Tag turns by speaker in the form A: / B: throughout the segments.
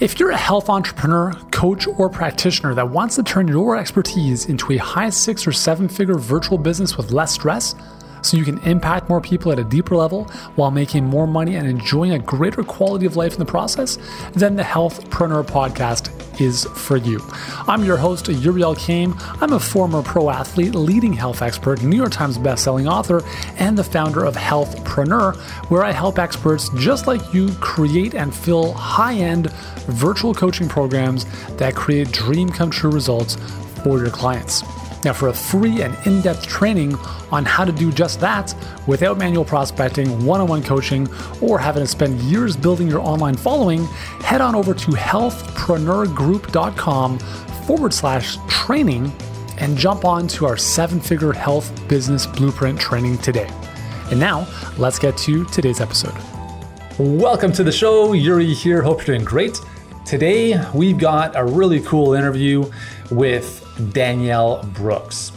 A: If you're a health entrepreneur, coach, or practitioner that wants to turn your expertise into a high six or seven figure virtual business with less stress, so you can impact more people at a deeper level while making more money and enjoying a greater quality of life in the process, then the Healthpreneur podcast is for you. I'm your host, Yuri Elkaim. I'm a former pro athlete, leading health expert, New York Times bestselling author, and the founder of Healthpreneur, where I help experts just like you create and fill high end virtual coaching programs that create dream come true results for your clients. Now, for a free and in depth training on how to do just that without manual prospecting, one on one coaching, or having to spend years building your online following, head on over to healthpreneurgroup.com forward slash training and jump on to our seven figure health business blueprint training today. And now, let's get to today's episode. Welcome to the show. Yuri here. Hope you're doing great. Today, we've got a really cool interview with Danielle Brooks.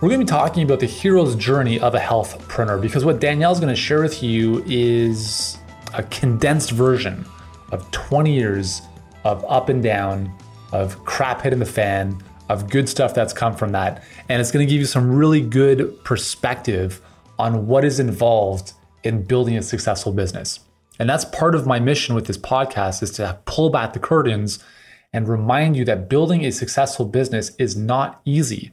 A: We're going to be talking about the hero's journey of a Healthpreneur because what Danielle is going to share with you is a condensed version of 20 years of up and down, of crap hitting the fan, of good stuff that's come from that. And it's going to give you some really good perspective on what is involved in building a successful business. And that's part of my mission with this podcast is to pull back the curtains and remind you that building a successful business is not easy.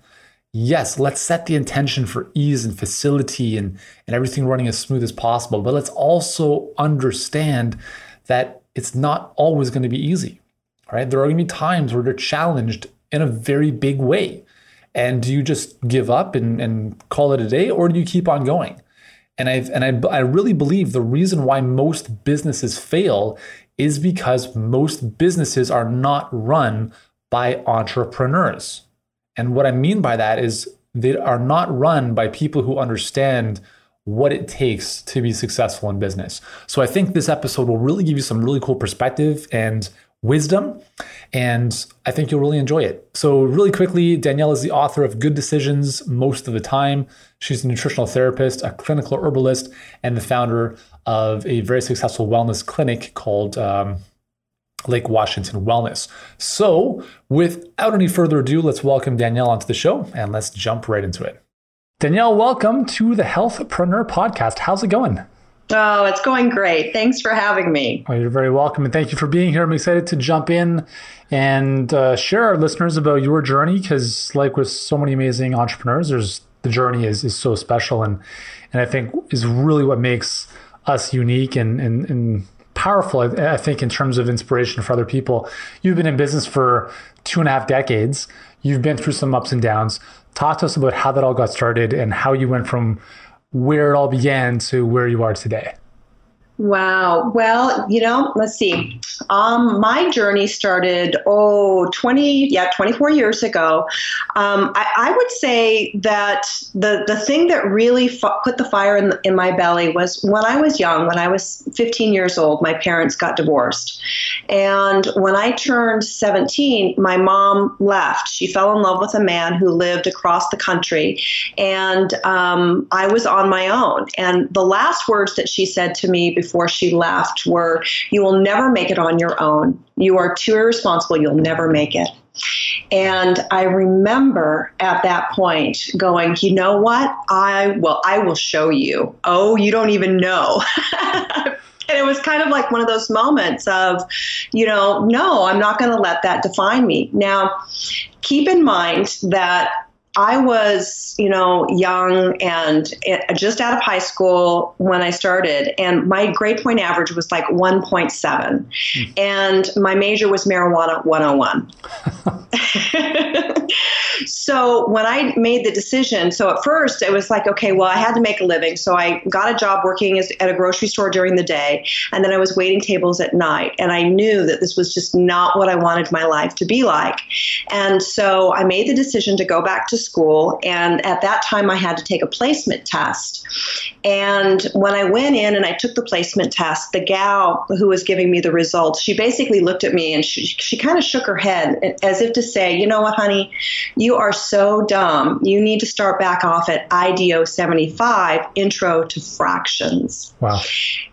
A: Yes, let's set the intention for ease and facility and, and everything running as smooth as possible, but let's also understand that it's not always going to be easy. Right? There are going to be times where they're challenged in a very big way. And do you just give up and, and call it a day, or do you keep on going? And I and I, I really believe the reason why most businesses fail is because most businesses are not run by entrepreneurs. And what I mean by that is they are not run by people who understand what it takes to be successful in business. So I think this episode will really give you some really cool perspective and wisdom. And I think you'll really enjoy it. So, really quickly, Danielle is the author of Good Decisions most of the time. She's a nutritional therapist, a clinical herbalist, and the founder of a very successful wellness clinic called um, Lake Washington Wellness. So, without any further ado, let's welcome Danielle onto the show and let's jump right into it. Danielle, welcome to the Healthpreneur podcast. How's it going?
B: Oh, it's going great. Thanks for having me.
A: Well, you're very welcome. And thank you for being here. I'm excited to jump in and uh, share our listeners about your journey because, like with so many amazing entrepreneurs, there's the journey is, is so special and, and I think is really what makes us unique and, and, and powerful, I, I think, in terms of inspiration for other people. You've been in business for two and a half decades. You've been through some ups and downs. Talk to us about how that all got started and how you went from where it all began to where you are today.
B: Wow. Well, you know, let's see. Um, my journey started, oh, 20, yeah, 24 years ago. Um, I, I, would say that the, the thing that really put the fire in, in my belly was when I was young, when I was 15 years old, my parents got divorced. And when I turned 17, my mom left. She fell in love with a man who lived across the country. And um, I was on my own. And the last words that she said to me before before she left were, You will never make it on your own. You are too irresponsible. You'll never make it. And I remember at that point going, you know what? I will I will show you. Oh, you don't even know. and it was kind of like one of those moments of, you know, no, I'm not going to let that define me. Now, keep in mind that I was, you know, young and just out of high school when I started, and my grade point average was like 1.7, mm. and my major was marijuana 101. so when I made the decision, so at first it was like, okay, well, I had to make a living, so I got a job working at a grocery store during the day, and then I was waiting tables at night, and I knew that this was just not what I wanted my life to be like, and so I made the decision to go back to school. And at that time, I had to take a placement test. And when I went in and I took the placement test, the gal who was giving me the results, she basically looked at me and she, she kind of shook her head as if to say, you know what, honey, You are so dumb. You need to start back off at IDEO 75, Intro to Fractions.
A: Wow.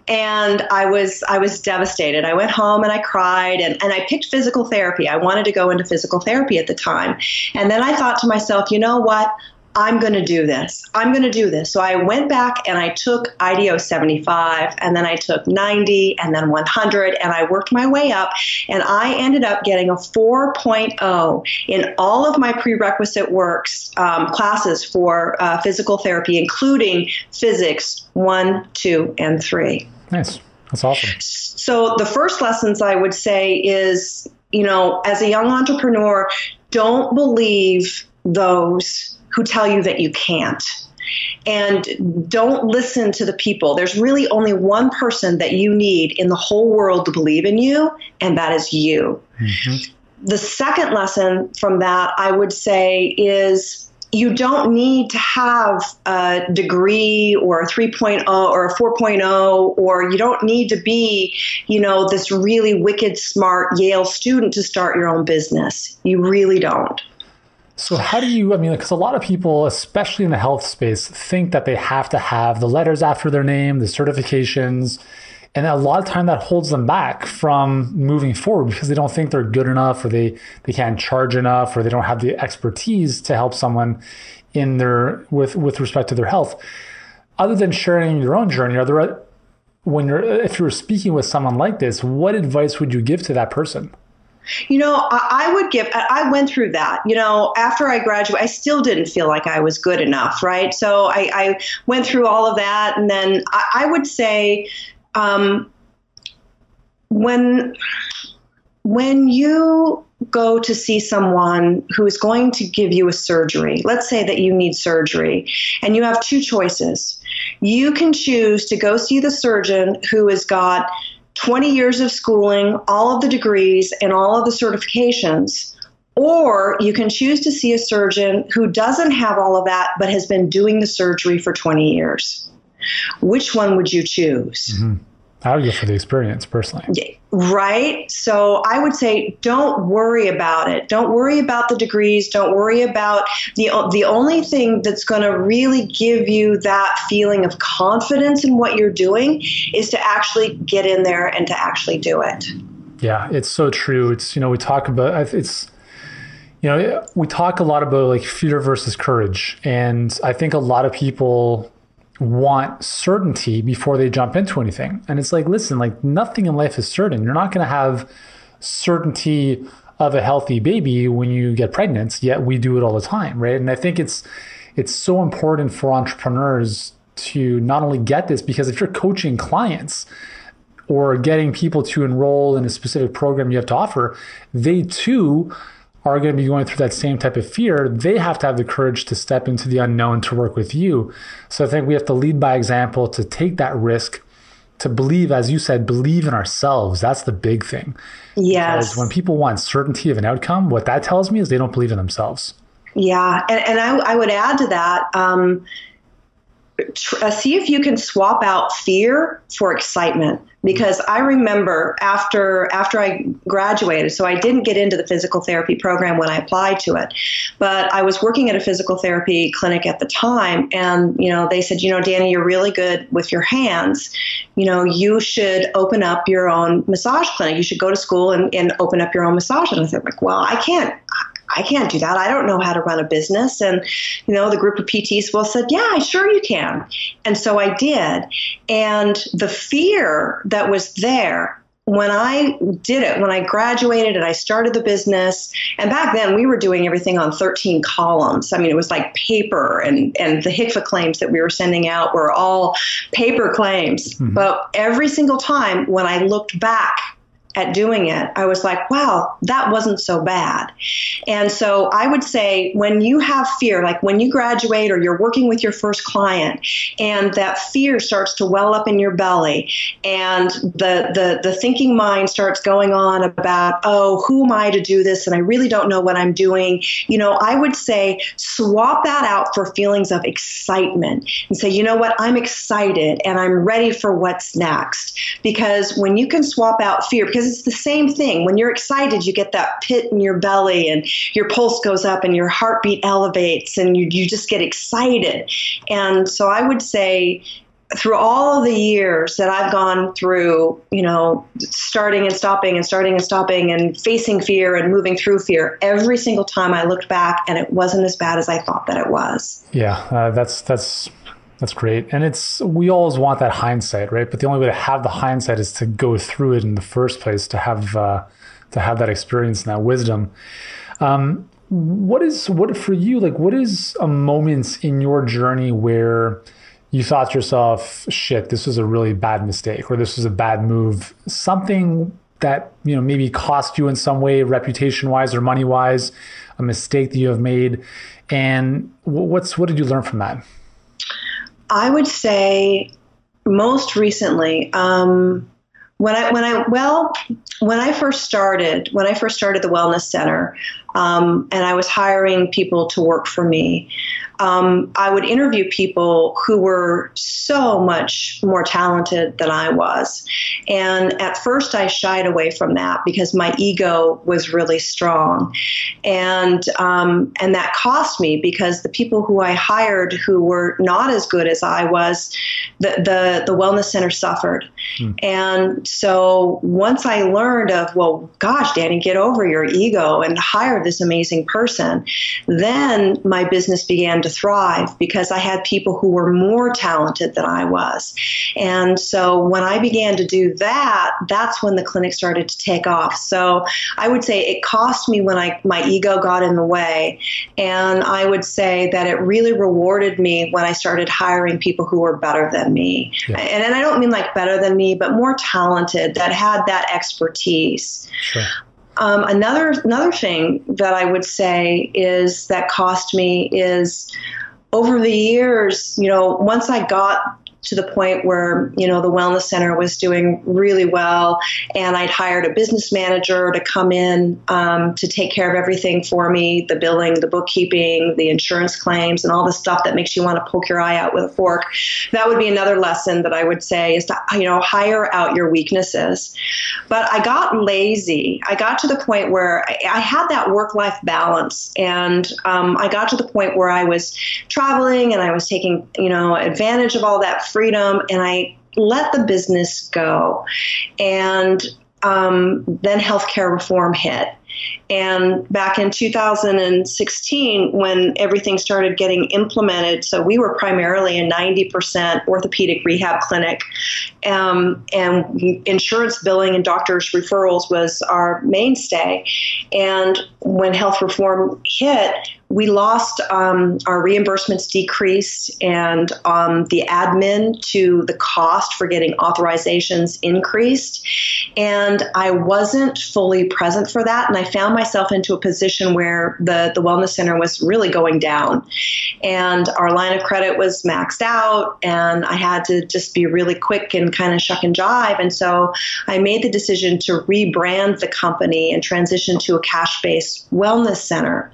B: And I was I was devastated. I went home and I cried and, and I picked physical therapy. I wanted to go into physical therapy at the time. And then I thought to myself, you know what? I'm going to do this. I'm going to do this. So I went back and I took IDO 75 and then I took 90 and then 100 and I worked my way up and I ended up getting a 4.0 in all of my prerequisite works um, classes for uh, physical therapy, including physics 1, 2, and 3.
A: Nice. That's awesome.
B: So the first lessons I would say is, you know, as a young entrepreneur, don't believe those who tell you that you can't. And don't listen to the people. There's really only one person that you need in the whole world to believe in you, and that is you. Mm-hmm. The second lesson from that, I would say, is you don't need to have a degree or a 3.0 or a 4.0 or you don't need to be you know this really wicked smart yale student to start your own business you really don't
A: so how do you? I mean, because a lot of people, especially in the health space, think that they have to have the letters after their name, the certifications, and a lot of time that holds them back from moving forward because they don't think they're good enough, or they they can't charge enough, or they don't have the expertise to help someone in their with with respect to their health. Other than sharing your own journey, are there when you're if you're speaking with someone like this, what advice would you give to that person?
B: You know, I, would give, I went through that. You know, after I graduated, I still didn't feel like I was good enough, right? So I, I went through all of that. And then I, I would say, um, when, when you go to see someone who is going to give you a surgery, let's say that you need surgery, and you have two choices. You can choose to go see the surgeon who has got 20 years of schooling, all of the degrees, and all of the certifications. Or you can choose to see a surgeon who doesn't have all of that but has been doing the surgery for 20 years. Which one would you choose?
A: Mm-hmm. I would go for the experience personally.
B: Right. So I would say don't worry about it. Don't worry about the degrees. Don't worry about the the only thing that's going to really give you that feeling of confidence in what you're doing is to actually get in there and to actually do it.
A: Yeah, it's so true. It's you know we talk about it's you know we talk a lot about like fear versus courage and I think a lot of people want certainty before they jump into anything. And it's like, listen, like nothing in life is certain. You're not going to have certainty of a healthy baby when you get pregnant, yet we do it all the time, right? And I think it's it's so important for entrepreneurs to not only get this because if you're coaching clients or getting people to enroll in a specific program you have to offer, they too are going to be going through that same type of fear, they have to have the courage to step into the unknown to work with you. So I think we have to lead by example to take that risk, to believe, as you said, believe in ourselves. That's the big thing.
B: Yes. Because
A: when people want certainty of an outcome, what that tells me is they don't believe in themselves.
B: Yeah. And, and I, I would add to that. Um, uh, see if you can swap out fear for excitement because I remember after after I graduated, so I didn't get into the physical therapy program when I applied to it, but I was working at a physical therapy clinic at the time, and you know they said, you know, Danny, you're really good with your hands. You know, you should open up your own massage clinic. You should go to school and, and open up your own massage. And I said, like, well, I can't. I can't do that. I don't know how to run a business. And, you know, the group of PTs well said, yeah, sure you can. And so I did. And the fear that was there when I did it, when I graduated and I started the business, and back then we were doing everything on 13 columns. I mean, it was like paper, and, and the HCFA claims that we were sending out were all paper claims. Mm-hmm. But every single time when I looked back at doing it, I was like, wow, that wasn't so bad. And so I would say when you have fear, like when you graduate or you're working with your first client, and that fear starts to well up in your belly, and the, the, the thinking mind starts going on about, oh, who am I to do this? And I really don't know what I'm doing. You know, I would say swap that out for feelings of excitement and say, you know what, I'm excited and I'm ready for what's next. Because when you can swap out fear, because because it's the same thing. When you're excited, you get that pit in your belly and your pulse goes up and your heartbeat elevates and you, you just get excited. And so I would say, through all of the years that I've gone through, you know, starting and stopping and starting and stopping and facing fear and moving through fear, every single time I looked back and it wasn't as bad as I thought that it was.
A: Yeah, uh, that's that's that's great. And it's we always want that hindsight, right? But the only way to have the hindsight is to go through it in the first place, to have uh, to have that experience and that wisdom. Um, what is what for you? Like, what is a moment in your journey where you thought to yourself, "Shit, this was a really bad mistake," or "This was a bad move"? Something that you know maybe cost you in some way, reputation wise or money wise, a mistake that you have made. And what's what did you learn from that?
B: I would say most recently, um, when I when I well when I first started when I first started the wellness center, um, and I was hiring people to work for me um, I would interview people who were so much more talented than I was. And at first, I shied away from that because my ego was really strong. And, um, and that cost me because the people who I hired who were not as good as I was, the, the, the wellness center suffered. Hmm. And so once I learned of, well, gosh, Danny, get over your ego and hire this amazing person, then my business began to thrive because I had people who were more talented than I was. And so when I began to do that, that's when the clinic started to take off. So I would say it cost me when I my ego got in the way. And I would say that it really rewarded me when I started hiring people who were better than me. Yeah. And, and I don't mean like better than me, but more talented that had that expertise. Sure. Um, another another thing that I would say is that cost me is over the years, you know, once I got to the point where you know the wellness center was doing really well. And i'd hired a business manager to come in um, to take care of everything for me the billing the bookkeeping the insurance claims and all the stuff that makes you want to poke your eye out with a fork. That would be another lesson that i would say is to you know hire out your weaknesses. But i got lazy. I got to the point where i, had that work life balance. And um, i got to the point where i was traveling and i was taking you know advantage of all that freedom and I let the business go. And um, then healthcare reform hit. And back in 2016, when everything started getting implemented, so we were primarily a 90% orthopedic rehab clinic, um, and insurance billing and doctors' referrals was our mainstay. And when health reform hit, we lost um, our reimbursements decreased and um, the admin to the cost for getting authorizations increased and i wasn't fully present for that and i found myself into a position where the, the wellness center was really going down. And our line of credit was maxed out and i had to just be really quick and kind of shuck and jive. And so i made the decision to rebrand the company and transition to a cash-based wellness center.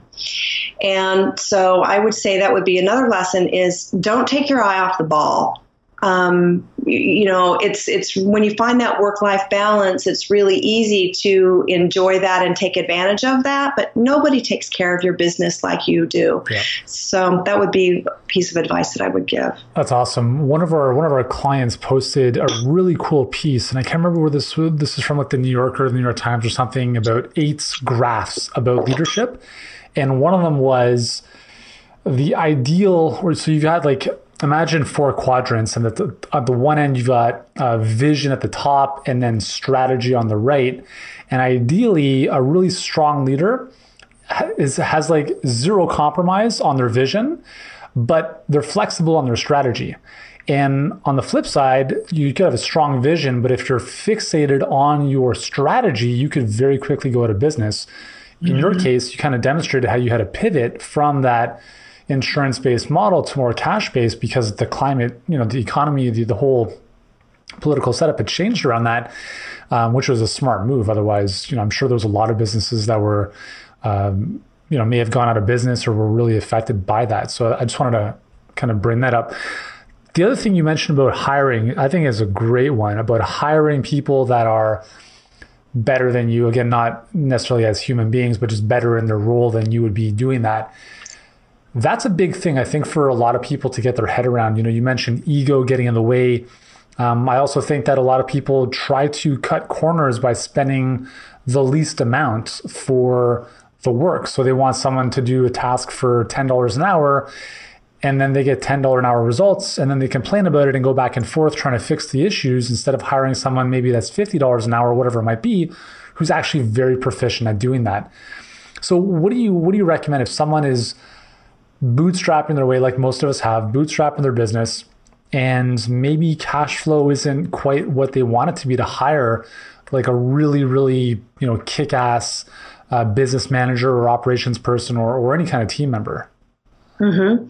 B: And so I would say that would be another lesson is don't take your eye off the ball. Um, you know, it's it's when you find that work life balance, it's really easy to enjoy that and take advantage of that. But nobody takes care of your business like you do. Yeah. So that would be a piece of advice that I would give.
A: That's awesome. One of our one of our clients posted a really cool piece, and I can't remember where this was. this is from, like the New Yorker, the New York Times, or something about eight graphs about leadership and one of them was the ideal. So you've got like imagine four quadrants, and at the, at the one end you've got uh, vision at the top, and then strategy on the right. And ideally, a really strong leader is, has like zero compromise on their vision, but they're flexible on their strategy. And on the flip side, you could have a strong vision, but if you're fixated on your strategy, you could very quickly go out of business. In mm-hmm. your case, you kind of demonstrated how you had to pivot from that insurance based model to more cash based because the climate, you know, the economy, the, the whole political setup had changed around that, um, which was a smart move. Otherwise, you know, I'm sure there was a lot of businesses that were, um, you know, may have gone out of business or were really affected by that. So I just wanted to kind of bring that up. The other thing you mentioned about hiring, I think is a great one about hiring people that are better than you. Again, not necessarily as human beings, but just better in their role than you would be doing that. That's a big thing, I think, for a lot of people to get their head around. You know, you mentioned ego getting in the way. Um, I also think that a lot of people try to cut corners by spending the least amount for the work. So they want someone to do a task for $10 an hour and then they get $10 an hour results and then they complain about it and go back and forth trying to fix the issues instead of hiring someone maybe that's $50 an hour whatever it might be who's actually very proficient at doing that so what do you what do you recommend if someone is bootstrapping their way like most of us have bootstrapping their business and maybe cash flow isn't quite what they want it to be to hire like a really really you know kick-ass uh, business manager or operations person or, or any kind of team member
B: Mm-hmm.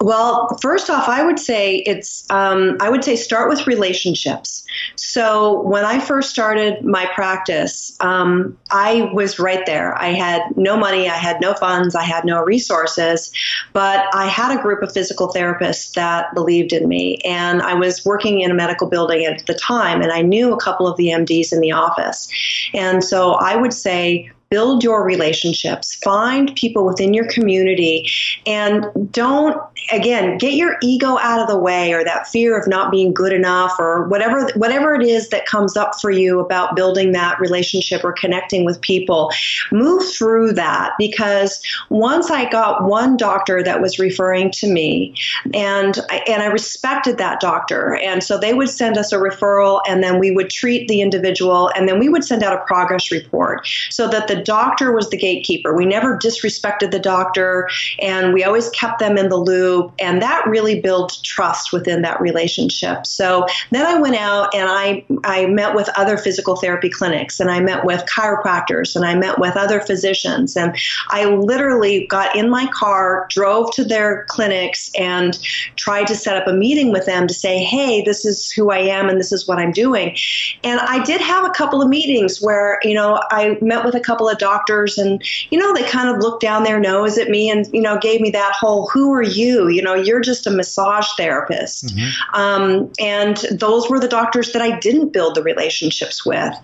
B: Well, first off, I would say it's um, I would say start with relationships. So when I first started my practice, um, I was right there. I had no money, I had no funds, I had no resources, but I had a group of physical therapists that believed in me, and I was working in a medical building at the time, and I knew a couple of the MDs in the office, and so I would say build your relationships, find people within your community, and don't, again, get your ego out of the way or that fear of not being good enough or whatever, whatever it is that comes up for you about building that relationship or connecting with people. Move through that because once I got one doctor that was referring to me and I, and I respected that doctor. And so they would send us a referral and then we would treat the individual and then we would send out a progress report so that the doctor was the gatekeeper. We never disrespected the doctor and we always kept them in the loop. And that really built trust within that relationship. So then I went out and I, I met with other physical therapy clinics and I met with chiropractors and I met with other physicians. And I literally got in my car, drove to their clinics, and tried to set up a meeting with them to say, hey, this is who I am and this is what I'm doing. And I did have a couple of meetings where, you know, I met with a couple couple of doctors and you know they kind of looked down their nose at me and you know gave me that whole who are you? You know you're just a massage therapist. Mm-hmm. um, and those were the doctors that i didn't build the relationships with.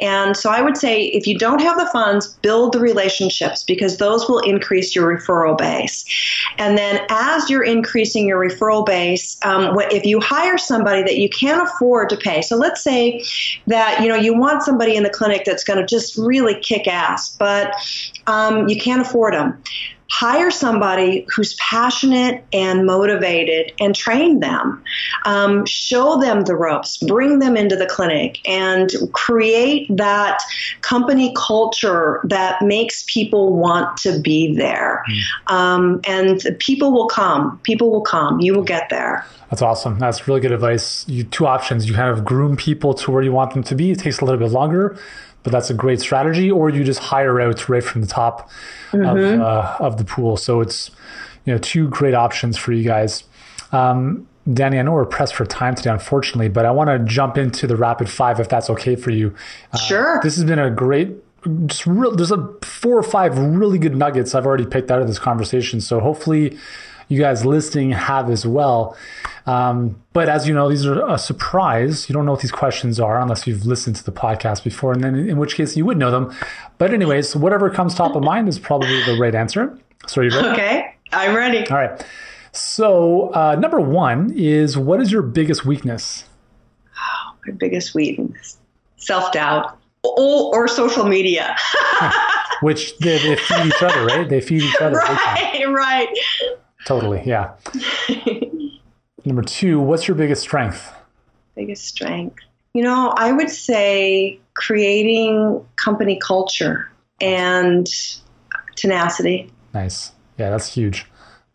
B: And so i would say if you don't have the funds build the relationships because those will increase your referral base. And then as you're increasing your referral base um, if you hire somebody that you can't afford to pay so let's say that you know you want somebody in the clinic that's going to just really kick ass fast, but um, you can't afford them. Hire somebody who's passionate and motivated and train them. Um, show them the ropes, bring them into the clinic, and create that company culture that makes people want to be there. Mm. Um, and people will come. People will come. You will get there.
A: That's awesome. That's really good advice. You two options. You kind of groom people to where you want them to be. It takes a little bit longer, but that's a great strategy. Or you just hire out right from the top mm-hmm. of, uh, of the pool. So it's you know two great options for you guys. Um, Danny, I know we're pressed for time today, unfortunately, but I want to jump into the rapid five if that's okay for you.
B: Uh, sure.
A: This has been a great just real there's a four or five really good nuggets I've already picked out of this conversation. So hopefully you guys listening have as well. Um, but as you know, these are a surprise. You don't know what these questions are unless you've listened to the podcast before, and then in which case you would know them. But anyways, whatever comes top of mind is probably the right answer. So are you ready?
B: Okay, I'm ready.
A: All right. So uh, number one is what is your biggest weakness?
B: Oh, my biggest weakness, self doubt, or, or social media.
A: Which they, they, feed each other, right? They feed each other.
B: Right, right.
A: Totally, yeah. Number two, what's your biggest strength?
B: Biggest strength. You know, I would say creating company culture and tenacity.
A: Nice. Yeah, that's huge.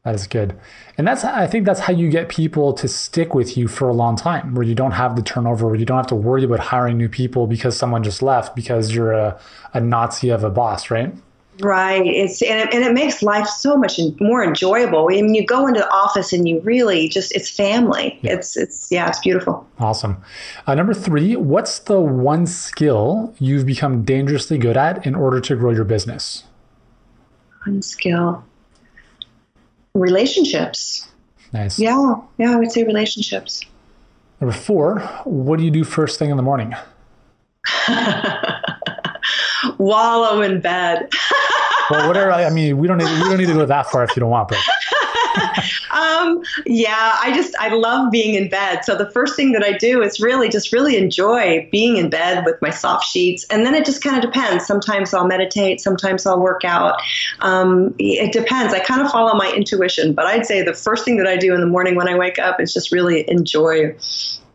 A: That is good. And that's I think that's how you get people to stick with you for a long time, where you don't have the turnover, where you don't have to worry about hiring new people because someone just left because you're a, a Nazi of a boss, right?
B: Right. It's and it, and it makes life so much more enjoyable. I mean, you go into the office and you really just it's family. Yeah. It's it's yeah, it's beautiful.
A: Awesome. Uh, number three, what's the one skill you've become dangerously good at in order to grow your business?
B: One skill. Relationships.
A: Nice.
B: Yeah, yeah, I would say relationships.
A: Number four, what do you do first thing in the morning?
B: wallow in bed.
A: well, whatever. I mean, we don't need, we don't need to go that far if you don't want, but.
B: um, yeah, I just I love being in bed. So the first thing that I do is really just really enjoy being in bed with my soft sheets, and then it just kind of depends. Sometimes I'll meditate, sometimes I'll work out. Um, it depends. I kind of follow my intuition, but I'd say the first thing that I do in the morning when I wake up is just really enjoy,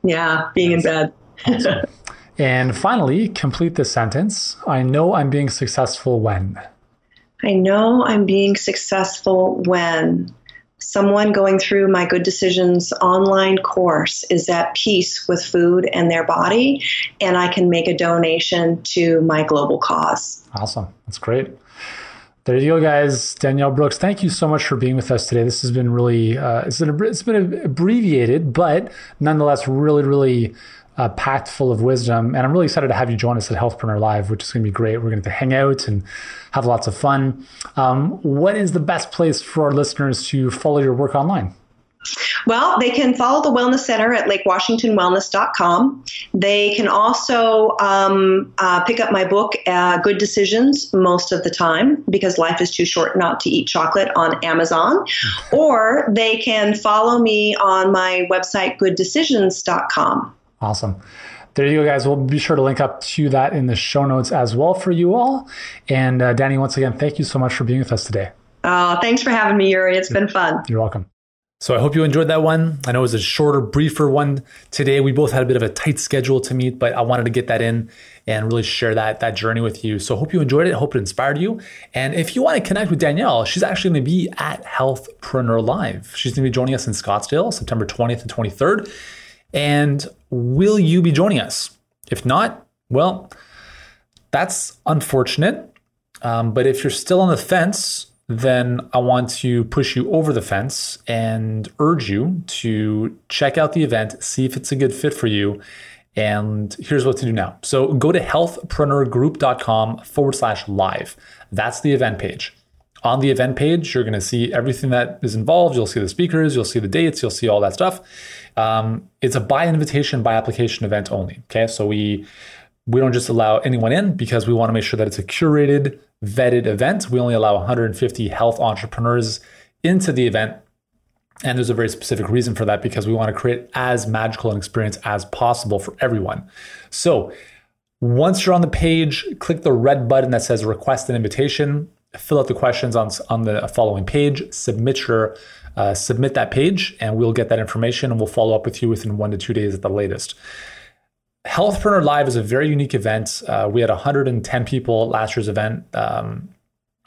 B: yeah, being in bed.
A: Awesome. And finally, complete the sentence. I know I'm being successful when.
B: I know I'm being successful when someone going through my Good Decisions online course is at peace with food and their body, and I can make a donation to my global cause.
A: Awesome. That's great. There you go, guys. Danielle Brooks, thank you so much for being with us today. This has been really, uh, it's, been, it's been abbreviated, but nonetheless, really, really uh, packed full of wisdom. And I'm really excited to have you join us at Healthpreneur Live, which is going to be great. We're going to hang out and have lots of fun. Um, what is the best place for our listeners to follow your work online?
B: Well, they can follow the Wellness Center at lakewashingtonwellness.com. They can also um, uh, pick up my book, uh, Good Decisions, most of the time because life is too short not to eat chocolate on Amazon. or they can follow me on my website, gooddecisions.com.
A: Awesome. There you go, guys. We'll be sure to link up to that in the show notes as well for you all. And uh, Danny, once again, thank you so much for being with us today.
B: Oh, thanks for having me, Yuri. It's been fun.
A: You're welcome. So I hope you enjoyed that one. I know it was a shorter, briefer one today. We both had a bit of a tight schedule to meet, but I wanted to get that in and really share that that journey with you. So hope you enjoyed it. Hope it inspired you. And if you want to connect with Danielle, she's actually going to be at Healthpreneur Live. She's going to be joining us in Scottsdale, September 20th and 23rd. And will you be joining us? If not, well, that's unfortunate. Um, but if you're still on the fence, then I want to push you over the fence and urge you to check out the event, see if it's a good fit for you. And here's what to do now. So go to healthpreneurgroup.com forward slash live. That's the event page. On the event page, you're going to see everything that is involved. You'll see the speakers, you'll see the dates, you'll see all that stuff. Um, it's a by invitation, by application event only. Okay, so we we don't just allow anyone in because we want to make sure that it's a curated, vetted event. We only allow 150 health entrepreneurs into the event. And there's a very specific reason for that because we want to create as magical an experience as possible for everyone. So once you're on the page, click the red button that says request an invitation, fill out the questions on, on the following page, submit your uh, submit that page and we'll get that information and we'll follow up with you within one to two days at the latest. Healthpreneur Live is a very unique event. Uh, we had 110 people last year's event. Um,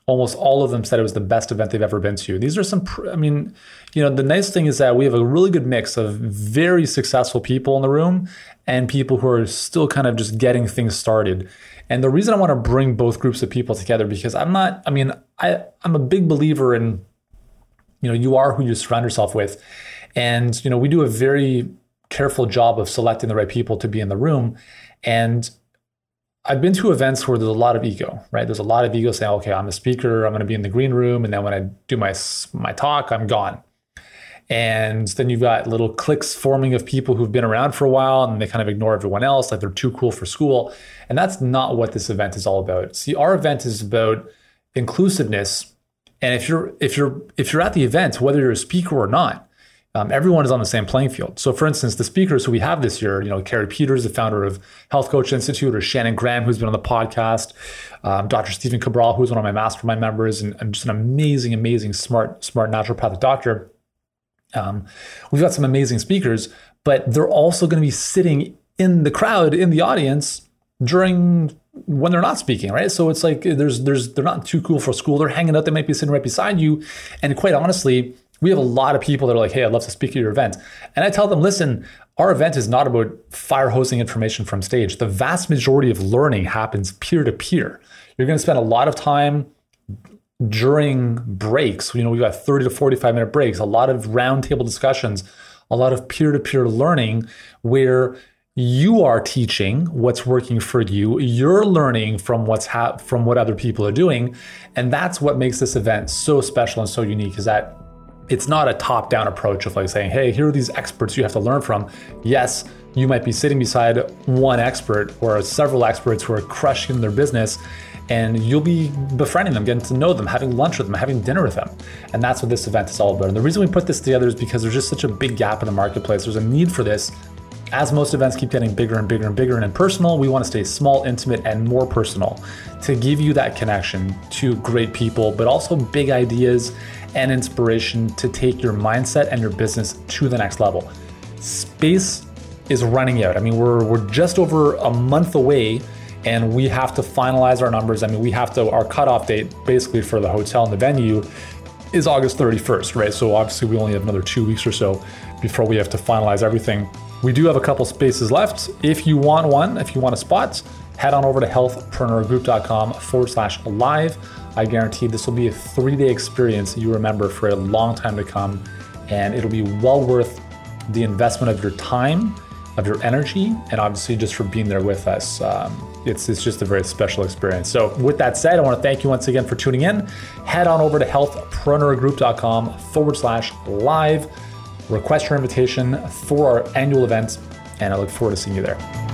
A: almost all of them said it was the best event they've ever been to. These are some, pr- I mean, you know, the nice thing is that we have a really good mix of very successful people in the room and people who are still kind of just getting things started. And the reason I want to bring both groups of people together because I'm not, I mean, I, I'm a big believer in you know you are who you surround yourself with and you know we do a very careful job of selecting the right people to be in the room and I've been to events where there's a lot of ego, right? There's a lot of ego saying, "Okay, I'm a speaker. I'm going to be in the green room, and then when I do my my talk, I'm gone." And then you've got little cliques forming of people who've been around for a while, and they kind of ignore everyone else, like they're too cool for school. And that's not what this event is all about. See, our event is about inclusiveness and if you're if you're if you're at the event, whether you're a speaker or not, um, everyone is on the same playing field. So, for instance, the speakers who we have this year, you know, Carey Peters, the founder of Health Coach Institute, or Shannon Graham, who's been on the podcast, um, Dr. Stephen Cabral, who's one of my mastermind members, and, and just an amazing, amazing, smart, smart naturopathic doctor. Um, we've got some amazing speakers, but they're also going to be sitting in the crowd, in the audience during when they're not speaking, right? So it's like there's there's they're not too cool for school. They're hanging out. They might be sitting right beside you. And quite honestly, we have a lot of people that are like, "Hey, I'd love to speak at your event." And I tell them, "Listen, our event is not about fire hosing information from stage. The vast majority of learning happens peer to peer. You're going to spend a lot of time during breaks. You know, we've got 30 to 45 minute breaks, a lot of roundtable discussions, a lot of peer to peer learning where you are teaching what's working for you you're learning from what's ha- from what other people are doing and that's what makes this event so special and so unique is that it's not a top down approach of like saying hey here are these experts you have to learn from yes you might be sitting beside one expert or several experts who are crushing their business and you'll be befriending them, getting to know them, having lunch with them, having dinner with them. And that's what this event is all about. And the reason we put this together is because there's just such a big gap in the marketplace. There's a need for this. As most events keep getting bigger and bigger and bigger and impersonal, we want to stay small, intimate, and more personal to give you that connection to great people, but also big ideas and inspiration to take your mindset and your business to the next level. Space is running out. I mean, we're, we're just over a month away and we have to finalize our numbers. I mean, we have to, our cutoff date basically for the hotel and the venue is August 31st, right? So obviously we only have another two weeks or so before we have to finalize everything. We do have a couple spaces left. If you want one, if you want a spot, head on over to healthpreneurgroup.com forward slash live. I guarantee this will be a three day experience you remember for a long time to come, and it'll be well worth the investment of your time, of your energy, and obviously just for being there with us. Um, it's, it's just a very special experience. So, with that said, I want to thank you once again for tuning in. Head on over to healthpreneurgroup.com forward slash live. Request your invitation for our annual event, and I look forward to seeing you there.